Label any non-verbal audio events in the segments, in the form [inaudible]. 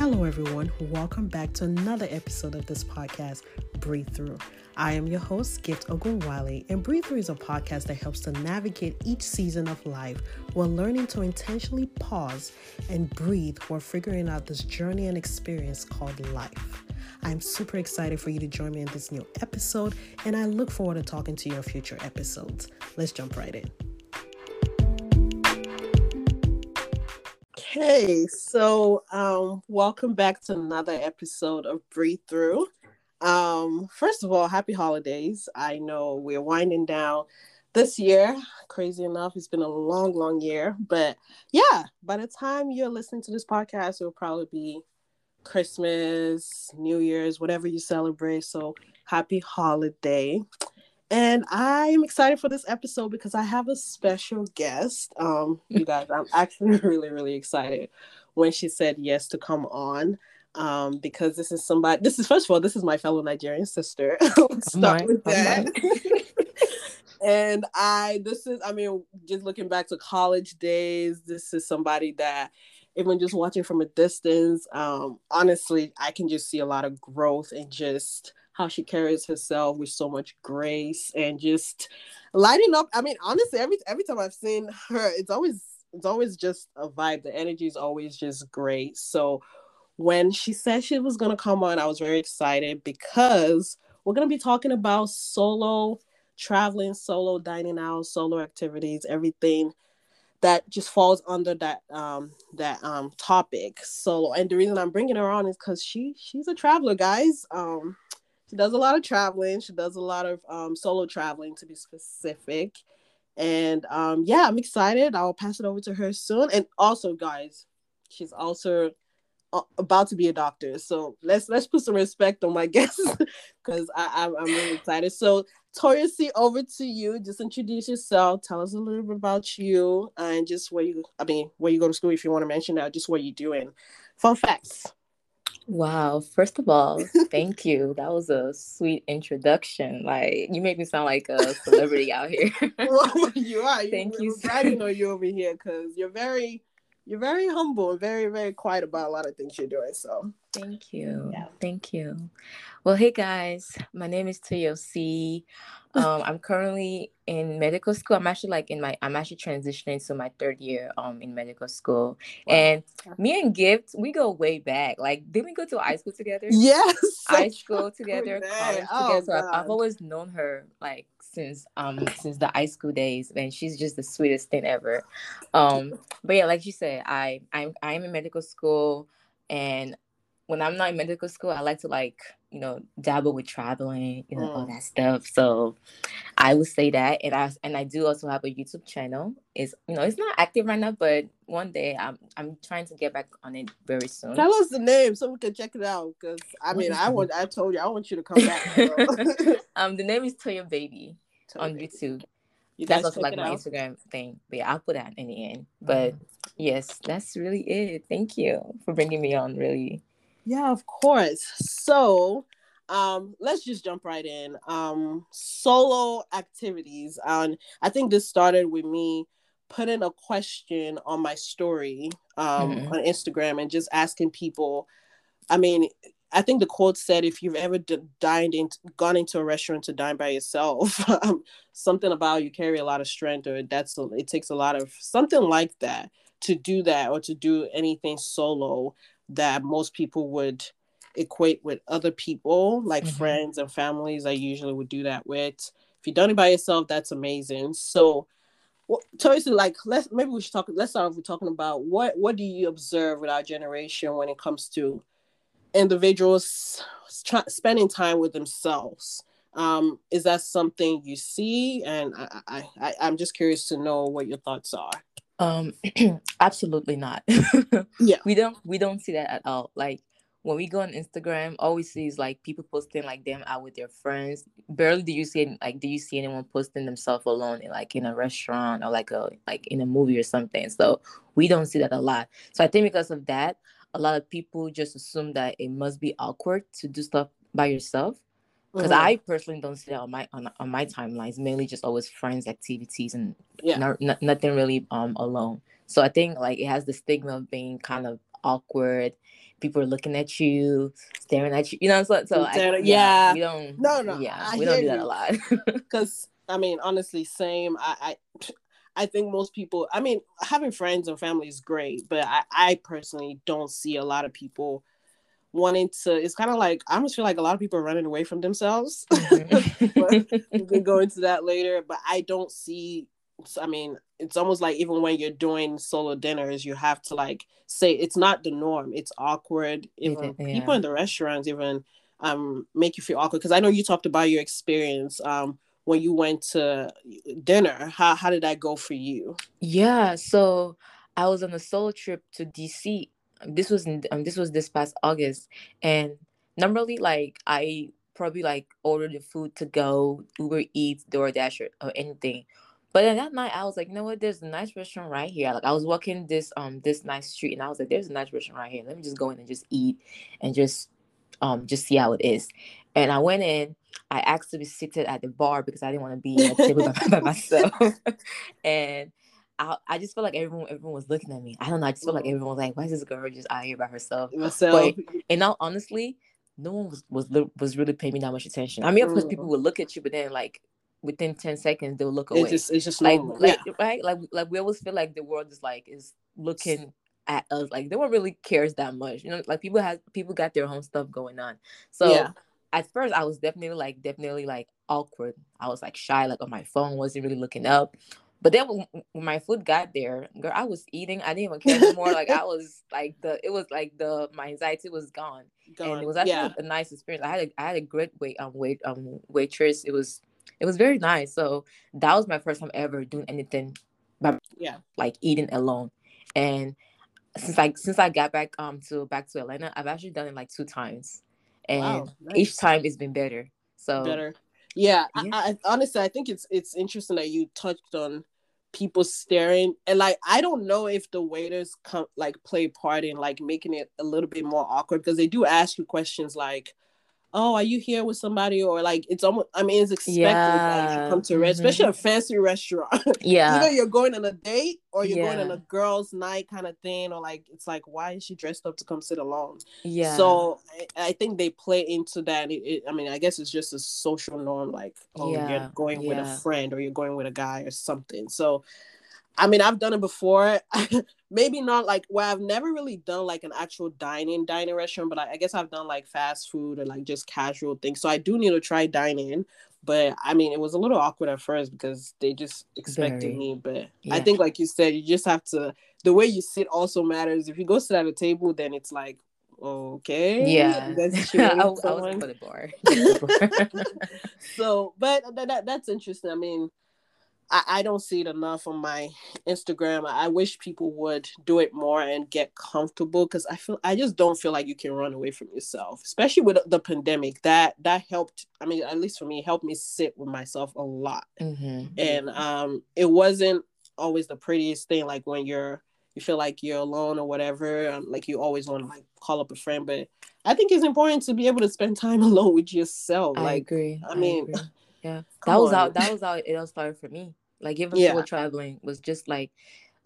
Hello, everyone. Welcome back to another episode of this podcast, Breathe Through. I am your host, Gift Ogunwale, and Breathe Through is a podcast that helps to navigate each season of life while learning to intentionally pause and breathe while figuring out this journey and experience called life. I'm super excited for you to join me in this new episode, and I look forward to talking to you in future episodes. Let's jump right in. Okay, so um, welcome back to another episode of Breathe Through. Um, first of all, happy holidays. I know we're winding down this year. Crazy enough, it's been a long, long year. But yeah, by the time you're listening to this podcast, it'll probably be Christmas, New Year's, whatever you celebrate. So happy holiday. And I'm excited for this episode because I have a special guest. Um, [laughs] you guys, I'm actually [laughs] really, really excited when she said yes to come on. Um, because this is somebody this is first of all, this is my fellow Nigerian sister. [laughs] start with that. and I this is I mean, just looking back to college days, this is somebody that even just watching from a distance, um, honestly, I can just see a lot of growth and just how she carries herself with so much grace and just lighting up. I mean, honestly, every every time I've seen her, it's always it's always just a vibe. The energy is always just great. So when she said she was gonna come on, I was very excited because we're gonna be talking about solo traveling, solo dining out, solo activities, everything that just falls under that um that um topic solo and the reason i'm bringing her on is because she she's a traveler guys um she does a lot of traveling. She does a lot of um, solo traveling, to be specific. And um, yeah, I'm excited. I'll pass it over to her soon. And also, guys, she's also uh, about to be a doctor. So let's let's put some respect on my [laughs] guests because I'm I'm really excited. So C, over to you. Just introduce yourself. Tell us a little bit about you and just where you. I mean, where you go to school if you want to mention that. Just what you do and fun facts. Wow. First of all, [laughs] thank you. That was a sweet introduction. Like you make me sound like a celebrity out here. [laughs] well, you are. Thank you. We're bragging on you over here because you're very you're very humble and very, very quiet about a lot of things you're doing. So thank you. Yeah. Thank you. Well, hey guys, my name is Toyosi. Um, I'm currently in medical school. I'm actually like in my I'm actually transitioning to my third year um in medical school. Wow. And me and Gift, we go way back. Like, did we go to high school together? Yes. High [laughs] school together, college oh, together. So I've, I've, always known her like since um since the high school days, and she's just the sweetest thing ever. Um, but yeah, like you said, I I'm I'm in medical school and when I'm not in medical school, I like to like, you know, dabble with traveling, you know, mm. all that stuff. So I would say that. And I and I do also have a YouTube channel. It's you know, it's not active right now, but one day I'm I'm trying to get back on it very soon. Tell us the name so we can check it out. Cause I mean I want I told you I want you to come back. [laughs] [laughs] Um the name is Toya Baby Toya on Baby. YouTube. You that's also like my out. Instagram thing. But yeah, I'll put that in the end. But mm. yes, that's really it. Thank you for bringing me on. Really. Yeah, of course. So, um, let's just jump right in. Um, solo activities. And I think this started with me putting a question on my story um, mm-hmm. on Instagram and just asking people. I mean, I think the quote said, "If you've ever d- dined in, gone into a restaurant to dine by yourself, [laughs] um, something about you carry a lot of strength, or that's a, it takes a lot of something like that to do that, or to do anything solo that most people would equate with other people, like mm-hmm. friends and families. I usually would do that with. If you've done it by yourself, that's amazing. So, well, Toyosi, like let's maybe we should talk. Let's start with talking about what what do you observe with our generation when it comes to individuals try, spending time with themselves. Um, is that something you see? And I, I, I, I'm just curious to know what your thoughts are. Um, [clears throat] absolutely not. [laughs] yeah, we don't we don't see that at all. Like when we go on Instagram, all we see is like people posting like them out with their friends. Barely do you see like do you see anyone posting themselves alone in like in a restaurant or like a like in a movie or something. So we don't see that a lot. So I think because of that, a lot of people just assume that it must be awkward to do stuff by yourself because mm-hmm. I personally don't see that on my on, on my timelines. Mainly just always friends, activities, and yeah, not, not, nothing really um alone. So I think like it has the stigma of being kind of awkward. People are looking at you, staring at you. You know, so so I, yeah, yeah, we don't. No, no, yeah, I we don't do that you. a lot. [laughs] because I mean, honestly, same. I, I I think most people. I mean, having friends and family is great, but I, I personally don't see a lot of people wanting to. It's kind of like I almost feel like a lot of people are running away from themselves. [laughs] Mhm. we can go into that later, but I don't see. I mean, it's almost like even when you're doing solo dinners, you have to like say it's not the norm. It's awkward. Even yeah. people in the restaurants even um make you feel awkward because I know you talked about your experience um when you went to dinner. How how did that go for you? Yeah, so I was on a solo trip to DC. This was um, this was this past August, and normally like I probably like order the food to go, Uber Eats, DoorDash, or, or anything. But then that night I was like, you know what? There's a nice restaurant right here. Like I was walking this um this nice street, and I was like, there's a nice restaurant right here. Let me just go in and just eat, and just um just see how it is. And I went in. I asked to be seated at the bar because I didn't want to be at a table by, by [laughs] myself. [laughs] and I, I just felt like everyone everyone was looking at me. I don't know. I just felt like Mm. everyone was like, "Why is this girl just out here by herself?" Myself. And now, honestly, no one was was was really paying me that much attention. I mean, of course, people would look at you, but then like within ten seconds, they'll look away. It's just it's just like, like yeah. right, like like we always feel like the world is like is looking at us. Like no one really cares that much. You know, like people have people got their own stuff going on. So Yeah. at first, I was definitely like definitely like awkward. I was like shy, like on my phone, wasn't really looking up. But then when, when my food got there, girl, I was eating. I didn't even care anymore. like I [laughs] was like the, it was like the my anxiety was gone, and Gone. it was actually yeah. a nice experience. I had a, I had a great wait um wait um waitress. It was it was very nice. So that was my first time ever doing anything Yeah. like eating alone, and since I since I got back um to back to Atlanta, I've actually done it like two times, and Wow. each time it's been better. So better. Yeah, Yeah. I, I honestly I think it's it's interesting that you touched on people staring and like I don't know if the waiters come like play part in like making it a little bit more awkward because they do ask you questions like, "Oh, are you here with somebody?" or like it's almost I mean it's expected that if you come to a rest, Mhm. especially a fancy restaurant. [laughs] yeah, Either you're going on a date or you're going on a girls' night kind of thing, or like it's like why is she dressed up to come sit alone? yeah. So I, I think they play into that. It, it- I mean, I guess it's just a social norm, like oh, Yeah, you're going with a friend or you're going with a guy or something. So, I mean, I've done it before. [laughs] Maybe not like well, I've never really done like an actual dining dining restaurant, but I, I guess I've done like fast food or like just casual things. So I do need to try dining. But I mean, it was a little awkward at first because they just expected Very. me. But I think, like you said, you just have to. The way you sit also matters. If you go sit at a table, then it's like, okay, yeah. guys [laughs] I, I was for the bar. so, but that, that that's interesting. I mean, I, I don't see it enough on my Instagram. I wish people would do it more and get comfortable because I feel I just don't feel like you can run away from yourself, especially with the pandemic. That that helped. I mean, at least for me, it helped me sit with myself a lot. hmm And um, it wasn't always the prettiest thing. Like when you're you feel like you're alone or whatever. Um, like you always want to like call up a friend, but I think it's important to be able to spend [laughs] time alone with yourself. I like agree. I mean, agree. yeah, [laughs] come that [laughs] was on. how that was how it all started for me. Like even Yeah. solo traveling was just like,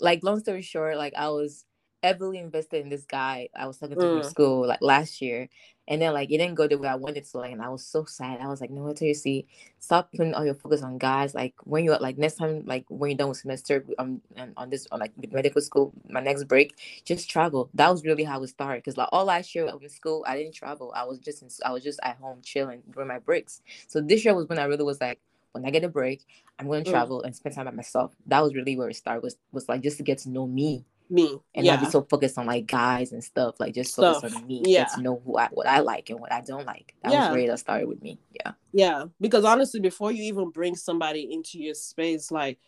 like long story short, like I was heavily invested in this guy I was talking to Mm. from school like last year, and then like it didn't go the way I wanted to. Like, and I was so sad. I was like, no, what do you see? Stop putting all your focus on guys. Like when you're like next time, like when you're done with semester, um, and on this on like medical school, my next break, just travel. That was really how it started. Cause like all last year I was in school, I didn't travel. I was just in, I was just at home chilling during my breaks. So this year was when I really was like, when I get a break, I'm going to Mm. travel and spend time by myself. That was really where it started. Was was like just to get to know me me. and yeah. not be so focused on like guys and stuff. Like just Stuff, focus on me. yeah. To know who I what I like and what I don't like. That Yeah. was where that started with me. Yeah. Yeah, because honestly, before you even bring somebody into your space, like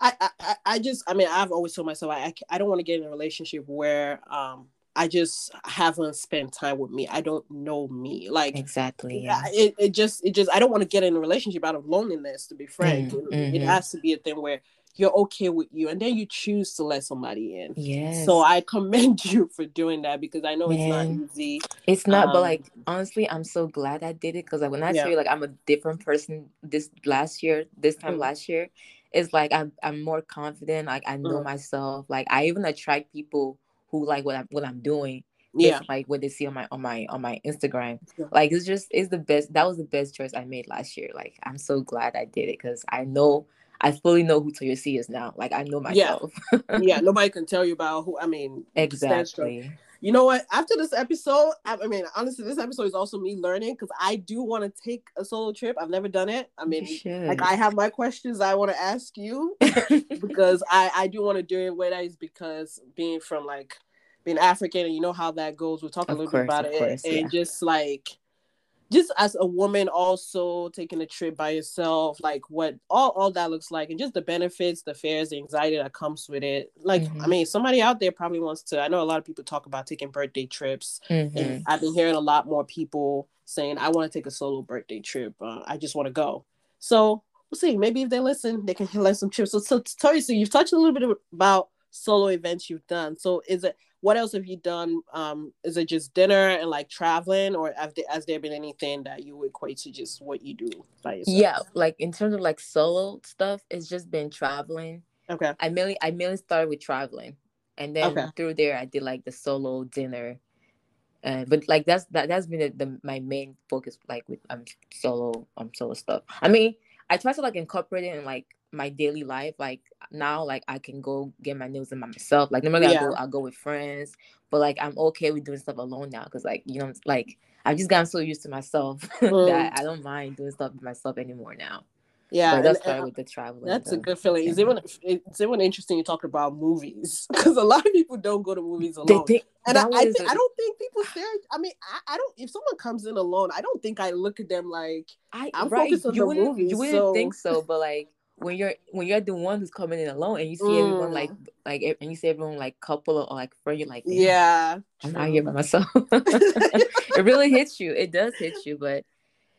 I, I, I- I just, I mean, I've always told myself I, I, I don't want to get in a relationship where um I just haven't spent time with me. I don't know me. Like, Exactly. yeah, it, it just, it just, I don't want to get in a relationship out of loneliness. To be frank, Mm, it, it mhm. has to be a thing where you're okay with you, and then you choose to let somebody in. Yeah. So I commend [laughs] you for doing that because I know it's not easy. It's not, but Um, like honestly, I'm so glad I did it because like when I Yeah. tell you like I'm a different person this last year, this time Mm. last year, it's like I'm I'm more confident. Like I know Mm. myself. Like I even attract people who like what I'm what I'm doing. Yeah, like what they see on my on my on my Instagram. Yeah. Like it's just it's the best. That was the best choice I made last year. Like I'm so glad I did it because I know I fully know who Toyosi is now. Like I know myself. Yeah, [laughs] yeah. Nobody can tell you about who. I mean, exactly. You know what? After this episode, I, I mean, honestly, this episode is also me learning because I do want to take a solo trip. I've never done it. I mean, like I have my questions I want to ask you [laughs] because I I do want to do it. Whether it's because being from like being African and you know how that goes. We'll talk a little course, bit about it course, and yeah. just like just as a woman also taking a trip by yourself like what all, all that looks like and just the benefits the fears the anxiety that comes with it like mm-hmm. i mean somebody out there probably wants to i know a lot of people talk about taking birthday trips mm-hmm. and i've been hearing a lot more people saying i want to take a solo birthday trip uh, i just want to go so we'll see maybe if they listen they can [laughs] learn some trips so, so you so you've touched a little bit about solo events you've done so is it what else have you done? Um, is it just dinner and like traveling, or have there, has there been anything that you equate to just what you do by yourself? Yeah, like in terms of like solo stuff, it's just been traveling. Okay. I mainly I mainly started with traveling, and then okay. through there I did like the solo dinner. Uh, but like that's that that's been the, the, my main focus like with um solo um solo stuff. I mean, I try to like incorporate it in like my daily life. Like now, like I can go get my nails in by myself. Like normally yeah. I go I go with friends, but like I'm okay with doing stuff alone now because like you know like I've just gotten so used to myself [laughs] mm. that I don't mind doing stuff myself anymore now. Yeah, that's and, with the traveling. That's a good feeling. Is even is even interesting? You talk about movies [laughs] because a lot of people don't go to movies alone. They, they, and I, I, think, I don't think people stare. I mean, I, I don't. If someone comes in alone, I don't think I look at them like I, am right. focused on you the movie. You wouldn't so. think so, but like when you're when you're the one who's coming in alone and you see mm. everyone like mm. like and you see everyone like couple or like friend, you're like, yeah, I'm out here by myself. [laughs] it really hits you. It does hit you, but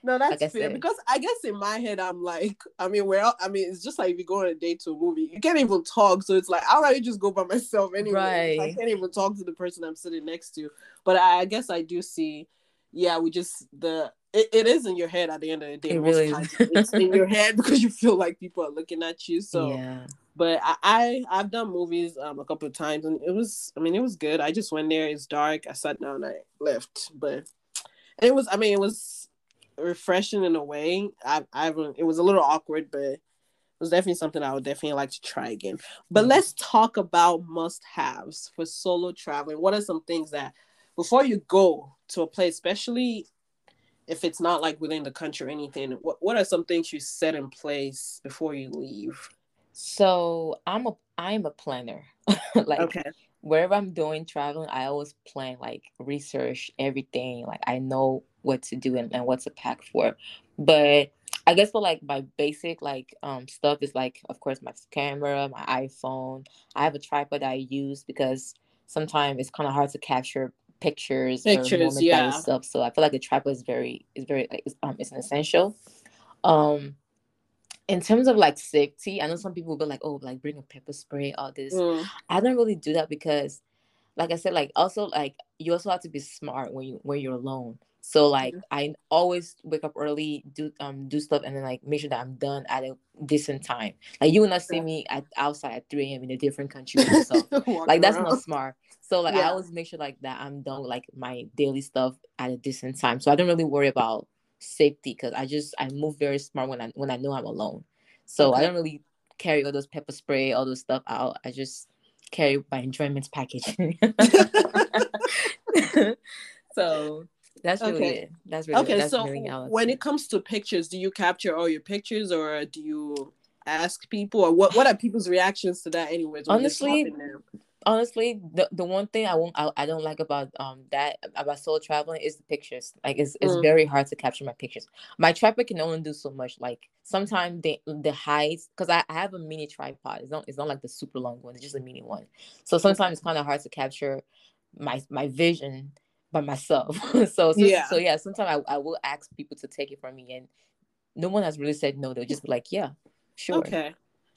no, that's like fair because I guess in my head I'm like, [laughs] I mean, where I mean, it's just like if you go on a date to a movie, you can't even talk, so it's like I'll rather just go by [laughs] myself anyway. Right. I can't even talk to the person I'm sitting next to. But I, I guess I do see, yeah, we just the it, it is in your head at the end of the day. It really it's in your head [laughs] because you feel like people are looking at you. So yeah. But I, I have done movies um a couple of times and it was I mean it was good. I just went there. It's dark. I sat down. I left. But it was I mean it was refreshing in a way. I I it was a little awkward, but it was definitely something I would definitely like to try again. But mm-hmm. let's talk about must haves for solo traveling. What are some things that before you go to a place, especially if it's not like within the country or anything, what what are some things you set in place before you leave? So I'm a I'm a planner. [laughs] like okay. wherever I'm doing traveling, I always plan like research everything. Like I know what to do and, and what to pack for. But I guess for like my basic like um stuff is like of course my camera, my iPhone. I have a tripod I use because sometimes it's kind of hard to capture pictures, pictures, yeah. Stuff. So I feel like a tripod is very is very like it's, um it's an essential. Um, in terms of like safety, I know some people will be like, oh, like bring a pepper spray, all this. Mm. I don't really do that because, like I said, like also like you also have to be smart when you when you're alone. So like mm-hmm. I always wake up early, do um do stuff, and then like make sure that I'm done at a decent time. Like you will not see me at outside at 3 a.m. in a different country. So [laughs] like that's around. not smart. So like yeah. I always make sure like that I'm done with like my daily stuff at a decent time. So I don't really worry about safety because I just I move very smart when I when I know I'm alone. So okay. I don't really carry all those pepper spray, all those stuff out. I just carry my enjoyment package. [laughs] [laughs] so that's really okay. it. That's really okay. That's so really when it comes to pictures, do you capture all your pictures or do you ask people or what? What are people's reactions to that? Anyways, honestly, honestly, the, the one thing I won't I, I don't like about um that about solo traveling is the pictures. Like it's it's mm. very hard to capture my pictures. My tripod can only do so much. Like sometimes the the heights because I, I have a mini tripod. It's not it's not like the super long one. It's just a mini one. So sometimes it's kind of hard to capture my my vision by myself. [laughs] so, so yeah. So yeah. Sometimes I, I will ask people to take it from me, and no one has really said no. They'll just be like, yeah, sure. Okay.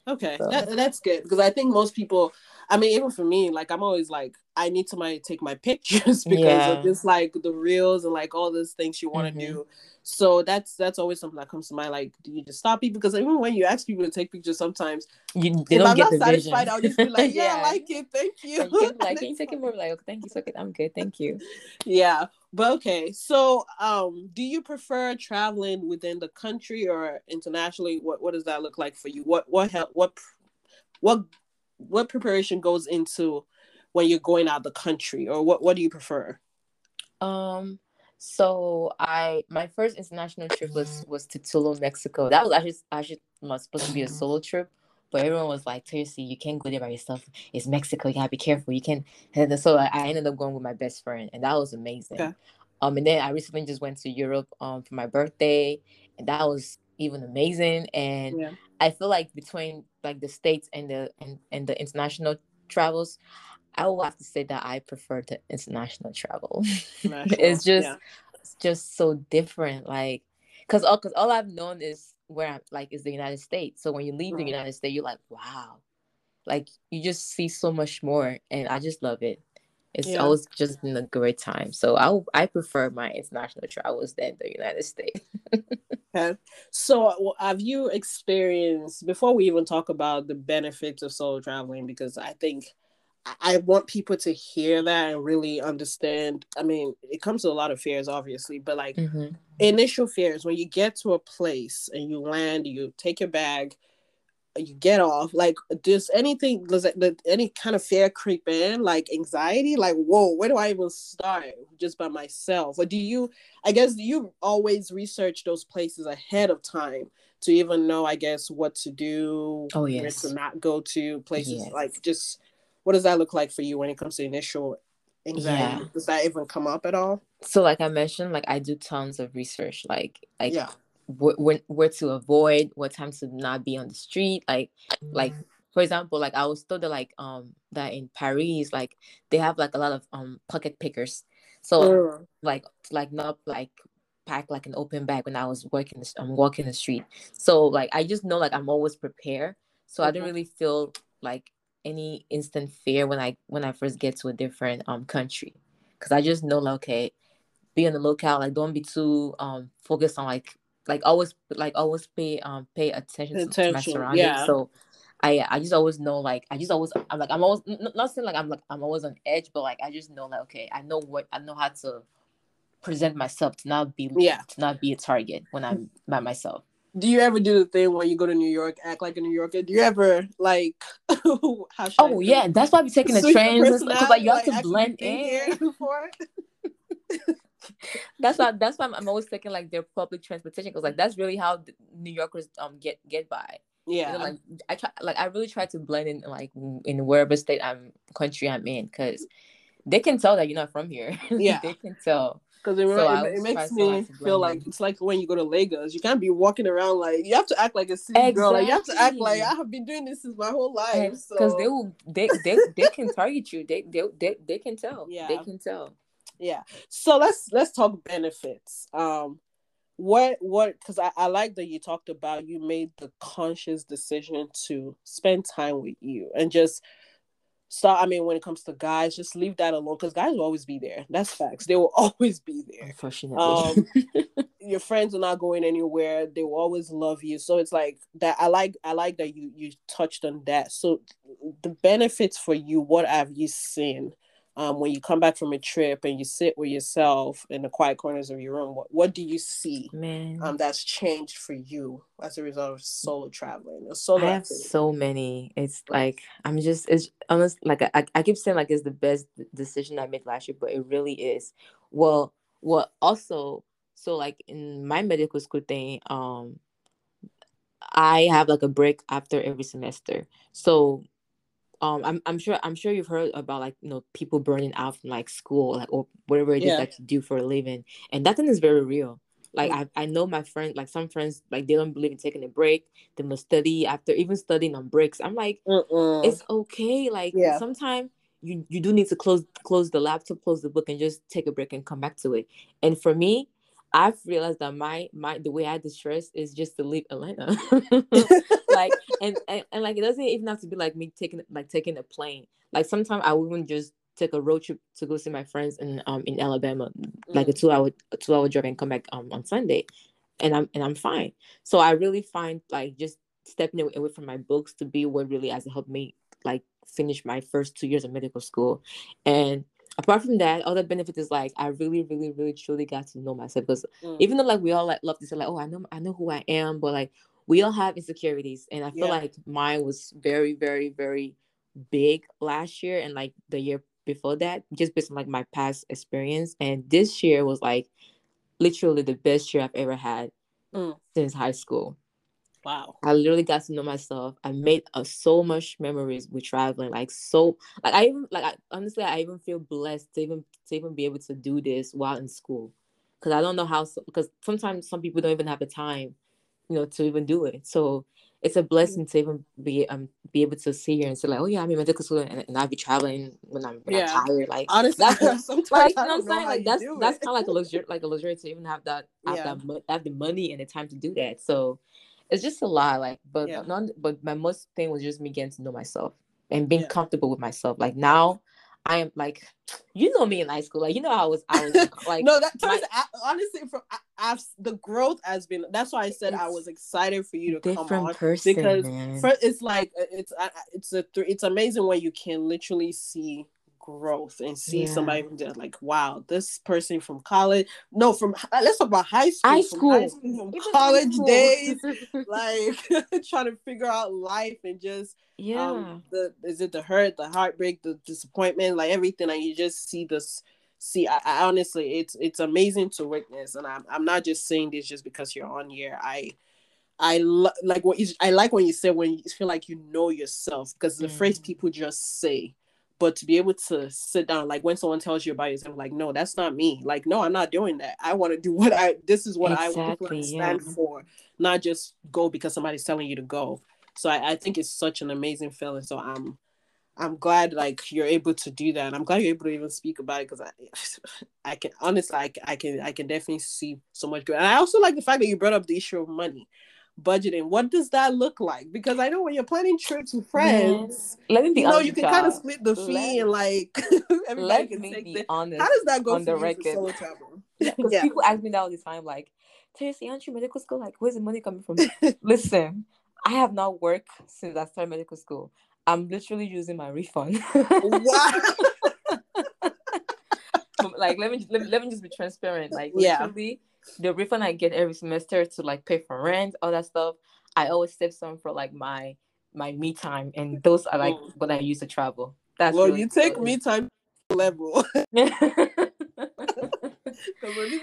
Okay, so. that, that's good because I think most people, I mean, even for me, like I'm always like, I need somebody to take my [laughs] pictures because yeah. of just like the reels and like all those things you want to mm-hmm. do. So that's that's always something that comes to mind. Like, do you just stop people? Because even when you ask people to take pictures, sometimes you they if don't I'm get not the satisfied, vision. I'll just be [laughs] like, yeah, yeah, I like it, thank you. [laughs] you like, can you take it more? Like, okay, thank you, so good, I'm good, thank you. Yeah, but okay. So, um, do you prefer traveling within the country or internationally? What what does that look like for you? What what help what what what preparation goes into when you're going out the country, or what what do you prefer? Um so I my first international trip was was to Tulum, Mexico. That was actually actually was supposed to be a solo trip, but everyone was like, "Seriously, you can't go there by yourself. It's Mexico. You gotta be careful. You can." [laughs] And so I, I ended up going with my best friend, and that was amazing. Okay. Um, and then I recently just went to Europe um for my birthday, and that was even amazing. And yeah. I feel like between like the states and the and, and the international travels, I will have to say that I prefer the international travel. [laughs] it's just yeah. it's just so different. Like because all because all I've known is where I'm like is the United States. So when you leave right. the United States, you're like, wow. Like you just see so much more and I just love it. It's yeah. always just been a great time. So I I prefer my international travels than the United States. [laughs] okay. So have you experienced before we even talk about the benefits of solo traveling because I think I want people to hear that and really understand. I mean, it comes to a lot of fears, obviously, but like mm-hmm. initial fears when you get to a place and you land, you take your bag, you get off. Like, does anything, does it, any kind of fear creep in? Like anxiety? Like, whoa, where do I even start just by myself? Or do you, I guess, do you always research those places ahead of time? To even know, I guess, what to do, oh yes, to not go to places yes. like just what does that look like for you when it comes to initial anxiety? Yeah. Does that even come up at all? So, like I mentioned, like I do tons of research, like like yeah. where, where to avoid, what times to not be on the street, like like for example, like I was told that like um that in Paris, like they have like a lot of um pocket pickers, so mm. like like not like pack like an open bag when I was working I'm walking the street. So like I just know like I'm always prepared. So mm-hmm. I didn't really feel like any instant fear when I when I first get to a different um country, because I just know like okay, be on the lookout. Like don't be too um focused on like like always like always pay um pay attention, attention to my surroundings. Yeah. So I I just always know like I just always I'm like I'm always not saying like I'm like I'm always on edge, but like I just know like okay I know what I know how to present myself to not be yeah to not be a target when I'm by myself do you ever do the thing when you go to New York, act like a New Yorker? Do you ever like? [laughs] oh yeah, that's why we taking the trains because like you have like, to blend in. [laughs] [laughs] that's why. That's why I'm, I'm, always thinking like their public transportation because like that's really how New Yorkers um get get by. Yeah, you know, like I try, like I really try to blend in like in wherever state I'm country I'm in because they can tell that you're not from here. Yeah, they can tell because it, so it, it makes me feel like it's like when you go to Lagos, you can't be walking around like you have to act like a city exactly. girl. Like you have to act like I have been doing this since my whole life. Because so. they will, they they they can target you. They they they, they can tell. Yeah, they can tell. Yeah. So let's let's talk benefits. Um, what what because I, I like that you talked about you made the conscious decision to spend time with you and just so I mean, when it comes to guys, just leave that alone because guys will always be there. That's facts. They will [laughs] always be there. Unfortunately, um, [laughs] your friends are not going anywhere. They will always love you. So it's like that. I like. I like that you you touched on that. So the benefits for you. What have you seen? Um, when you come back from a trip and you sit with yourself in the quiet corners of your room, what, what do you see Man. Um, that's changed for you as a result of solo traveling? Solo I have activity? so many. It's like I'm just it's almost like I, I keep saying like it's the best decision I made last year, but it really is. Well, well, also so like in my medical school thing, um, I have like a break after every semester. So um I'm I'm sure I'm sure you've heard about like you know people burning out from like school like or whatever it is yeah. that you do for a living and that thing is very real like mm. I, I know my friends like some friends like they don't believe in taking a break they must study after even studying on breaks i'm like Mm-mm. it's okay like yeah. sometimes you you do need to close close the laptop close the book and just take a break and come back to it and for me I've realized that my my the way I distress is just to leave Atlanta. [laughs] like [laughs] and, and and like it doesn't even have to be like me taking like taking a plane. Like sometimes I wouldn't just take a road trip to go see my friends in um in Alabama, mm. like a mm. two hour a two hour drive and come back um on Sunday, and I'm and I'm fine. So I really find like just stepping away from my books to be what really has helped me like finish my first two years of medical school, and apart from that, other benefit is like I really, really, really, truly got to know myself because mm. even though like we all like love to say like, oh, I know, I know who I am, but like we all have insecurities, and I feel yeah. like mine was very, very, very big last year and like the year before that, just based on like my past experience. And this year was like literally the best year I've ever had mm. since high school. Wow. I literally got to know myself. I made uh, so much memories with traveling. Like so like I even like I, honestly I even feel blessed to even to even be able to do this while in school. Cuz I don't know how because sometimes some people don't even have the time, you know, to even do it. So it's a blessing to even be um be able to see here and say like, oh yeah, I'm in medical school and, and I'll be traveling when I'm, when yeah. I'm tired. Like honestly, that's [laughs] [laughs] sometimes like, you know what I'm saying. Like that's that's kind of like a [laughs] luxury, like a luxury to even have that have yeah. that have the money and the time to do that. So it's just a lot. Like, but yeah. not but my most thing was just me getting to know myself and being yeah. comfortable with myself. Like now, I am like, you know me in high school. Like you know I was I was [laughs] like no that my, honestly from I've the growth has been. That's why I said I was excited for you to come on person, because for, it's like it's it's a it's amazing when you can literally see growth and see yeah. somebody just like wow this person from college no from let's talk about high school high school, high school from college school. days [laughs] like [laughs] trying to figure out life and just yeah um, the is it the hurt the heartbreak the disappointment like everything and you just see this see I, I, honestly it's it's amazing to witness and I'm, I'm not just saying this just because you're on here i i lo- like what you, i like when you say when you feel like you know yourself because the mm. phrase people just say but to be able to sit down like when someone tells you about yourself like no that's not me like no i'm not doing that. I want to do [laughs] what i this is what exactly, i want to stand yeah. for not just go because somebody's telling you to go. So I, I think it's such an amazing feeling so i'm i'm glad like you're able to do that i'm glad you're able to even speak about it because i [laughs] i can honestly I, I can i can definitely see so much good and i also like the fact that you brought up the issue of money budgeting what does that look like because i know when you're planning trips with friends let me be you know you can kind of split the fee let, and like [laughs] everybody can take the, honest how does that go on the record solo travel [laughs] because [laughs] yeah. people ask me that all the time like Tracy, aren't you medical school? Like, where's the money coming from? Listen, I have not worked since I started medical school. I'm literally using my refund. Wow. like, let me, let me let me just be transparent. Like, yeah. literally, the refund I get every semester to like pay for rent, all that stuff. I always save some for like my my me time, and those are like mm. what I use to travel. That's well, really you take me time level. [laughs] it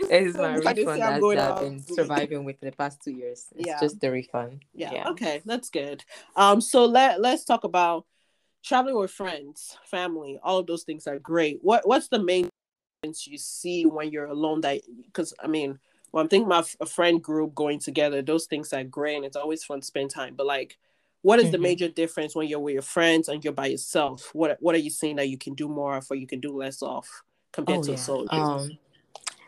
is my refund that, that I've been surviving with the past two years. It's yeah. just the refund. Yeah. yeah. Okay, that's good. Um, so let let's talk about traveling with friends, family. All of those things are great. What what's the main difference you see when you're alone? That because I mean, well, I'm thinking about a friend group going together. Those things are great, and it's always fun to spend time. But like, what is mm-hmm. the major difference when you're with your friends and you're by yourself? What What are you seeing that you can do more of, or you can do less of, compared oh, to yeah. a solo? Um,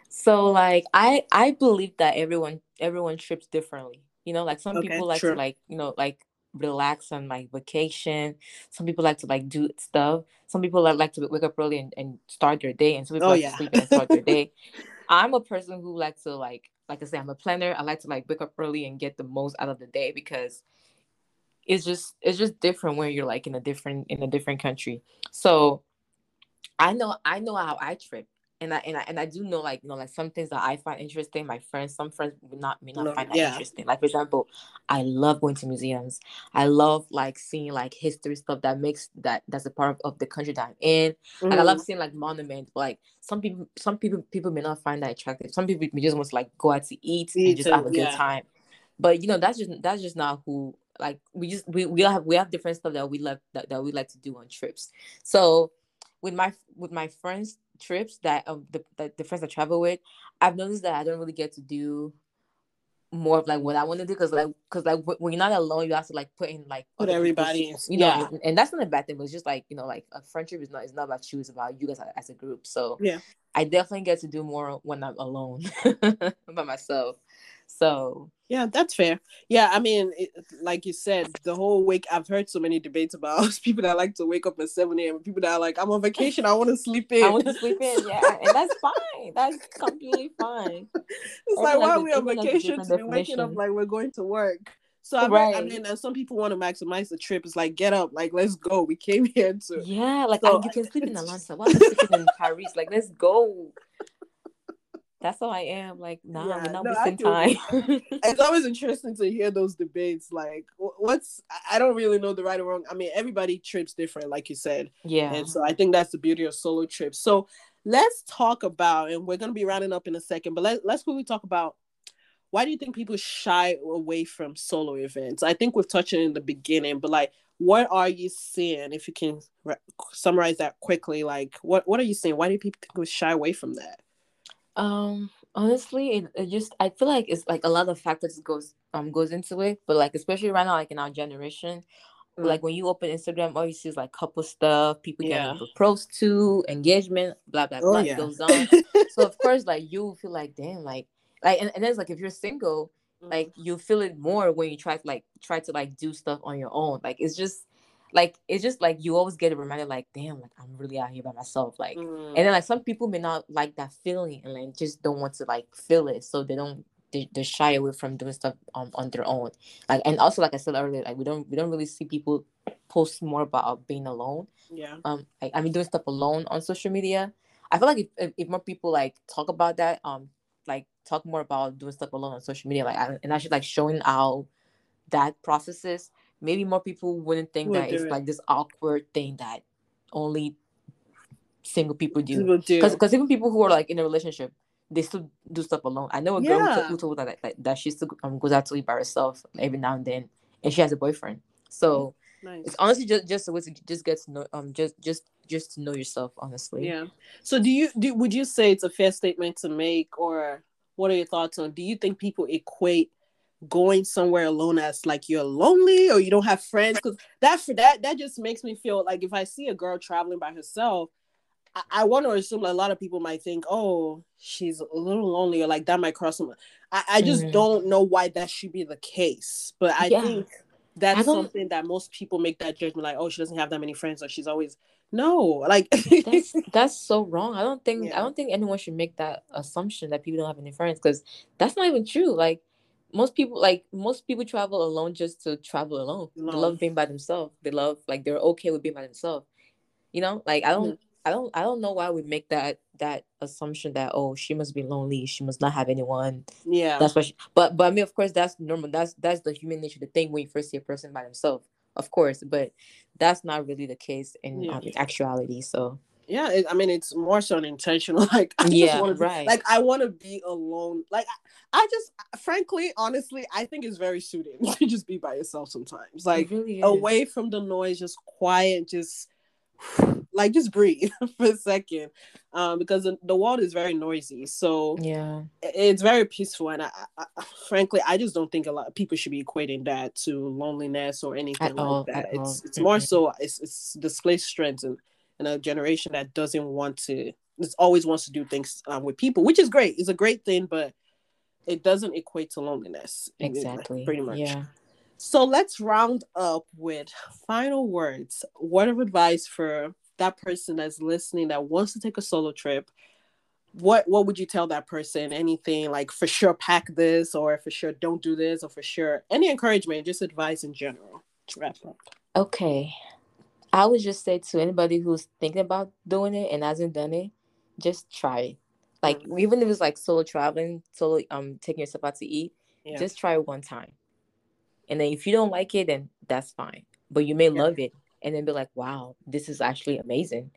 so like, I I believe that everyone everyone trips differently. You know, like some okay, people like true. to like you know like relax on like vacation. Some people like to like do stuff. Some people like to wake up early and, and start their day, and some people oh, like yeah. to sleep and start their day. [laughs] I'm a person who likes to like like I say, I'm a planner. I like to like wake up early and get the most out of the day because it's just it's just different when you're like in a different in a different country. So I know I know how I trip and I and I and I do know like you know like some things that I find interesting. My friends, some friends would not may not no, find that yeah. interesting. Like for example, I love going to museums. I love like seeing like history stuff that makes that that's a part of, of the country that I'm in. Mm-hmm. And I love mm-hmm. seeing like monuments. But, like some people, some people people may not find that attractive. Some people may just want to like go out to eat Me and just too, have a yeah. good time. But you know that's just that's just not who like we just we, we have we have different stuff that we love that, that we like to do on trips. So with my with my friends trips that um the, the, the friends I travel with, I've noticed that I don't really get to do more of like what I want to do because like because like when you're not alone, you have to like put in like put everybody, you know, yeah. and, and, that's not a bad thing. But it's just like you know, like a friendship is not is not about you, it's about you guys as a group. So yeah, I definitely get to do more when I'm alone [laughs] by myself. So yeah, that's fair. Yeah, I mean, it, like you said, the whole wake. I've heard so many debates about [laughs] people that like to wake up at seven a.m. People that are like, I'm on vacation. I want to sleep in. I want to sleep in. Yeah, and that's [laughs] fine. That's completely fine. It's like why are we on vacation to be waking up like we're going to work? So I, right. I mean, some people want to maximize the trip. It's like, get up, like let's go. We came here to yeah, like so, I, you can sleep in Atlanta. Why are you sleeping in Paris? Like let's go. That's how I am. Like, nah, yeah, we're not no, wasting time. [laughs] it's always interesting to hear those debates. Like, what's I don't really know the right or wrong. I mean, everybody trips different, like you said. Yeah. And so I think that's the beauty of solo trips. So let's talk about, and we're gonna be rounding up in a second, but let, let's quickly talk about why do you think people shy away from solo events? I think we've touched it in the beginning, but like, what are you seeing? If you can re- summarize that quickly, like, what what are you seeing? Why do people shy away from that? Um, honestly, it, it just I feel like it's like a lot of factors goes um goes into it, but like especially right now, like in our generation, mm. like when you open Instagram, all you see is like couple stuff, people yeah. getting proposed to, engagement, blah blah oh, blah yeah. goes [laughs] on. so of course, like you feel like damn, like like and, and then it's like if you're single, mm. like you feel it more when you try to like try to like do stuff on your own. Like it's just like it's just like you always get a reminder like damn like i'm really out here by myself like mm. and then like some people may not like that feeling and like just don't want to like feel it so they don't they, they shy away from doing stuff on, on their own like and also like i said earlier like we don't we don't really see people post more about being alone yeah um like, I mean doing stuff alone on social media i feel like if, if, if more people like talk about that um like talk more about doing stuff alone on social media like and actually like showing out that process is maybe more people wouldn't think we'll that it's it. like this awkward thing that only single people do. Because because even people who are like in a relationship, they still do stuff alone. I know a girl yeah. who, told that, that that she still um, goes out to eat by herself every now and then, and she has a boyfriend. So nice. it's honestly just just a way to just get to know um just just just to know yourself honestly. Yeah. So do you do would you say it's a fair statement to make, or what are your thoughts on? Do you think people equate going somewhere alone as like you're lonely or you don't have friends because that for that that just makes me feel like if I see a girl traveling by herself, I, I want to assume a lot of people might think, oh, she's a little lonely or like that might cross them. I, I just mm. don't know why that should be the case, but I yeah. think that's something that most people make that judgment like, oh, she doesn't have that many friends or she's always no like that's [laughs] that's so wrong i don't think yeah. i don't think anyone should make that assumption that people don't have any friends because that's not even true like most people like most people travel alone just to travel alone. alone. They love being by themselves. They love like they're okay with being by themselves. You know, like I don't, I don't, I don't know why we make that that assumption that oh she must be lonely, she must not have anyone. Yeah, that's what. She, but but I mean, of course, that's normal. That's that's the human nature. The thing when you first see a person by themselves, of course, but that's not really the case in, yeah. um, in actuality. So yeah it, i mean it's more so intentional [laughs] like I yeah be, right. like i want to be alone like I, I, just frankly honestly i think it's very suited [laughs] to just be by yourself sometimes like really away from the noise just quiet just [sighs] like just breathe [laughs] for a second um because the world is very noisy so yeah. it's very peaceful and I, I, frankly i just don't think a lot of people should be equating that to loneliness or anything at like all, that. it's all. it's more so it's, it's display strength and in a generation that doesn't want to always wants to do things um, with people which is great. It's a great thing but it doesn't equate to loneliness. Exactly. pretty much. Yeah. So let's round up with final words. Word of advice for that person that's listening that wants to take a solo trip. What what would you tell that person? Anything like for sure pack this or for sure don't do this or for sure any encouragement just advice in general to wrap up. Okay I would just say to anybody who's thinking about doing it and hasn't done it, just try it. Like mm-hmm. even if it's like solo traveling, solo um taking yourself out to eat, yeah. just try it one time. And then if you don't like it, then that's fine. But you may yeah. love it and then be like, wow, this is actually amazing.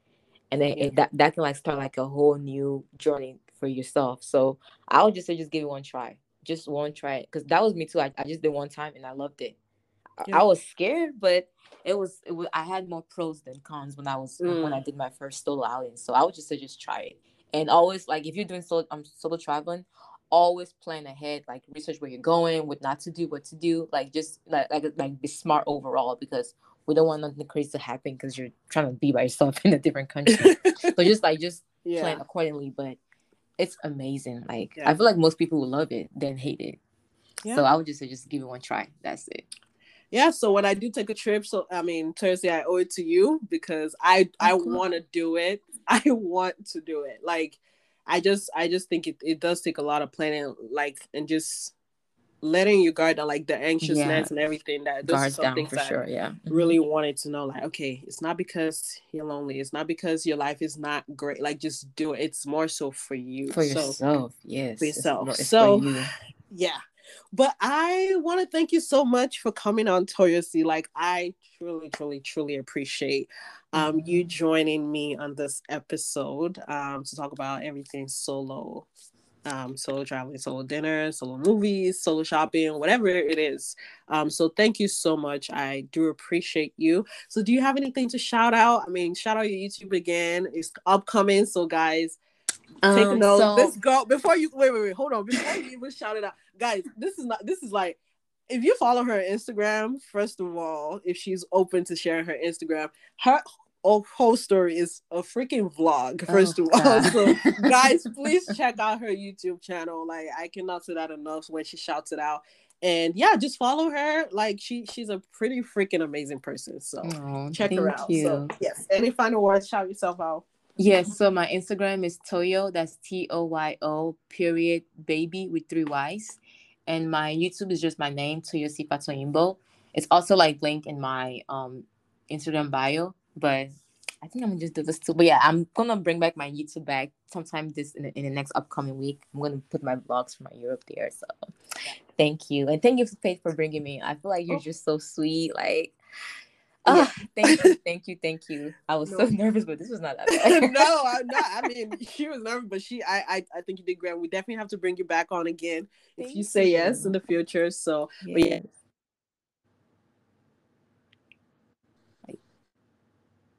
And then yeah. it, that, that can like start like a whole new journey for yourself. So I would just say just give it one try. Just one try. Because that was me too. I, I just did one time and I loved it. I was scared, but it was it was I had more pros than cons when I was mm. when I did my first solo outing. So I would just say just try it. And always like if you're doing solo um solo traveling, always plan ahead, like research where you're going, what not to do, what to do, like just like like, like be smart overall because we don't want nothing crazy to happen because you're trying to be by yourself [laughs] in a different country. [laughs] so just like just yeah. plan accordingly. But it's amazing. Like yeah. I feel like most people will love it, then hate it. Yeah. So I would just say just give it one try. That's it. Yeah. So when I do take a trip, so I mean Thursday, I owe it to you because I I want to do it. [laughs] I want to do it. Like I just I just think it, it does take a lot of planning, like and just letting you guard down like the anxiousness yeah. and everything that those Guards are some things for sure yeah mm-hmm. really wanted to know like okay it's not because you're lonely it's not because your life is not great like just do it it's more so for you for so, yourself yes for yourself it's so you. [sighs] yeah but I want to thank you so much for coming on Toyosi. Like I truly, truly, truly appreciate um mm-hmm. you joining me on this episode um to talk about everything solo um, solo traveling, solo dinner, solo movies, solo shopping, whatever it is. Um, so thank you so much. I do appreciate you. So do you have anything to shout out? I mean, shout out your YouTube again. It's upcoming. So guys, um, note. So... This girl before you wait, wait, wait, hold on. Before you even shout it out, guys, this is not this is like if you follow her Instagram, first of all, if she's open to sharing her Instagram, her whole story is a freaking vlog oh, first oh, of all. [laughs] So [laughs] guys please check out her youtube channel. Like i cannot say that enough when she shouts it out. And yeah just follow her. Like she she's a pretty freaking amazing person. So oh, check her out. You. so yes. Any final words shout yourself out yes so my instagram is toyo that's t-o-y-o period baby with three y's and my youtube is just my name toyosi fatoyimbo it's also like linked in my um instagram bio but I think I'm gonna just do this too. But yeah, I'm gonna bring back my YouTube back sometime this in the, in the next upcoming week. I'm gonna put my vlogs from my Europe there. So thank you and thank you Faith for bringing me. I feel like you're oh. just so sweet. Like. Oh, thank you, [laughs] thank you, thank you. I was no. so nervous, but this was not that [laughs] bad. no, I'm not. I mean, [laughs] she was nervous, but she, I, I, I think you did great. We definitely have to bring you back on again thank if you say yes in the future. So, yes. but yeah,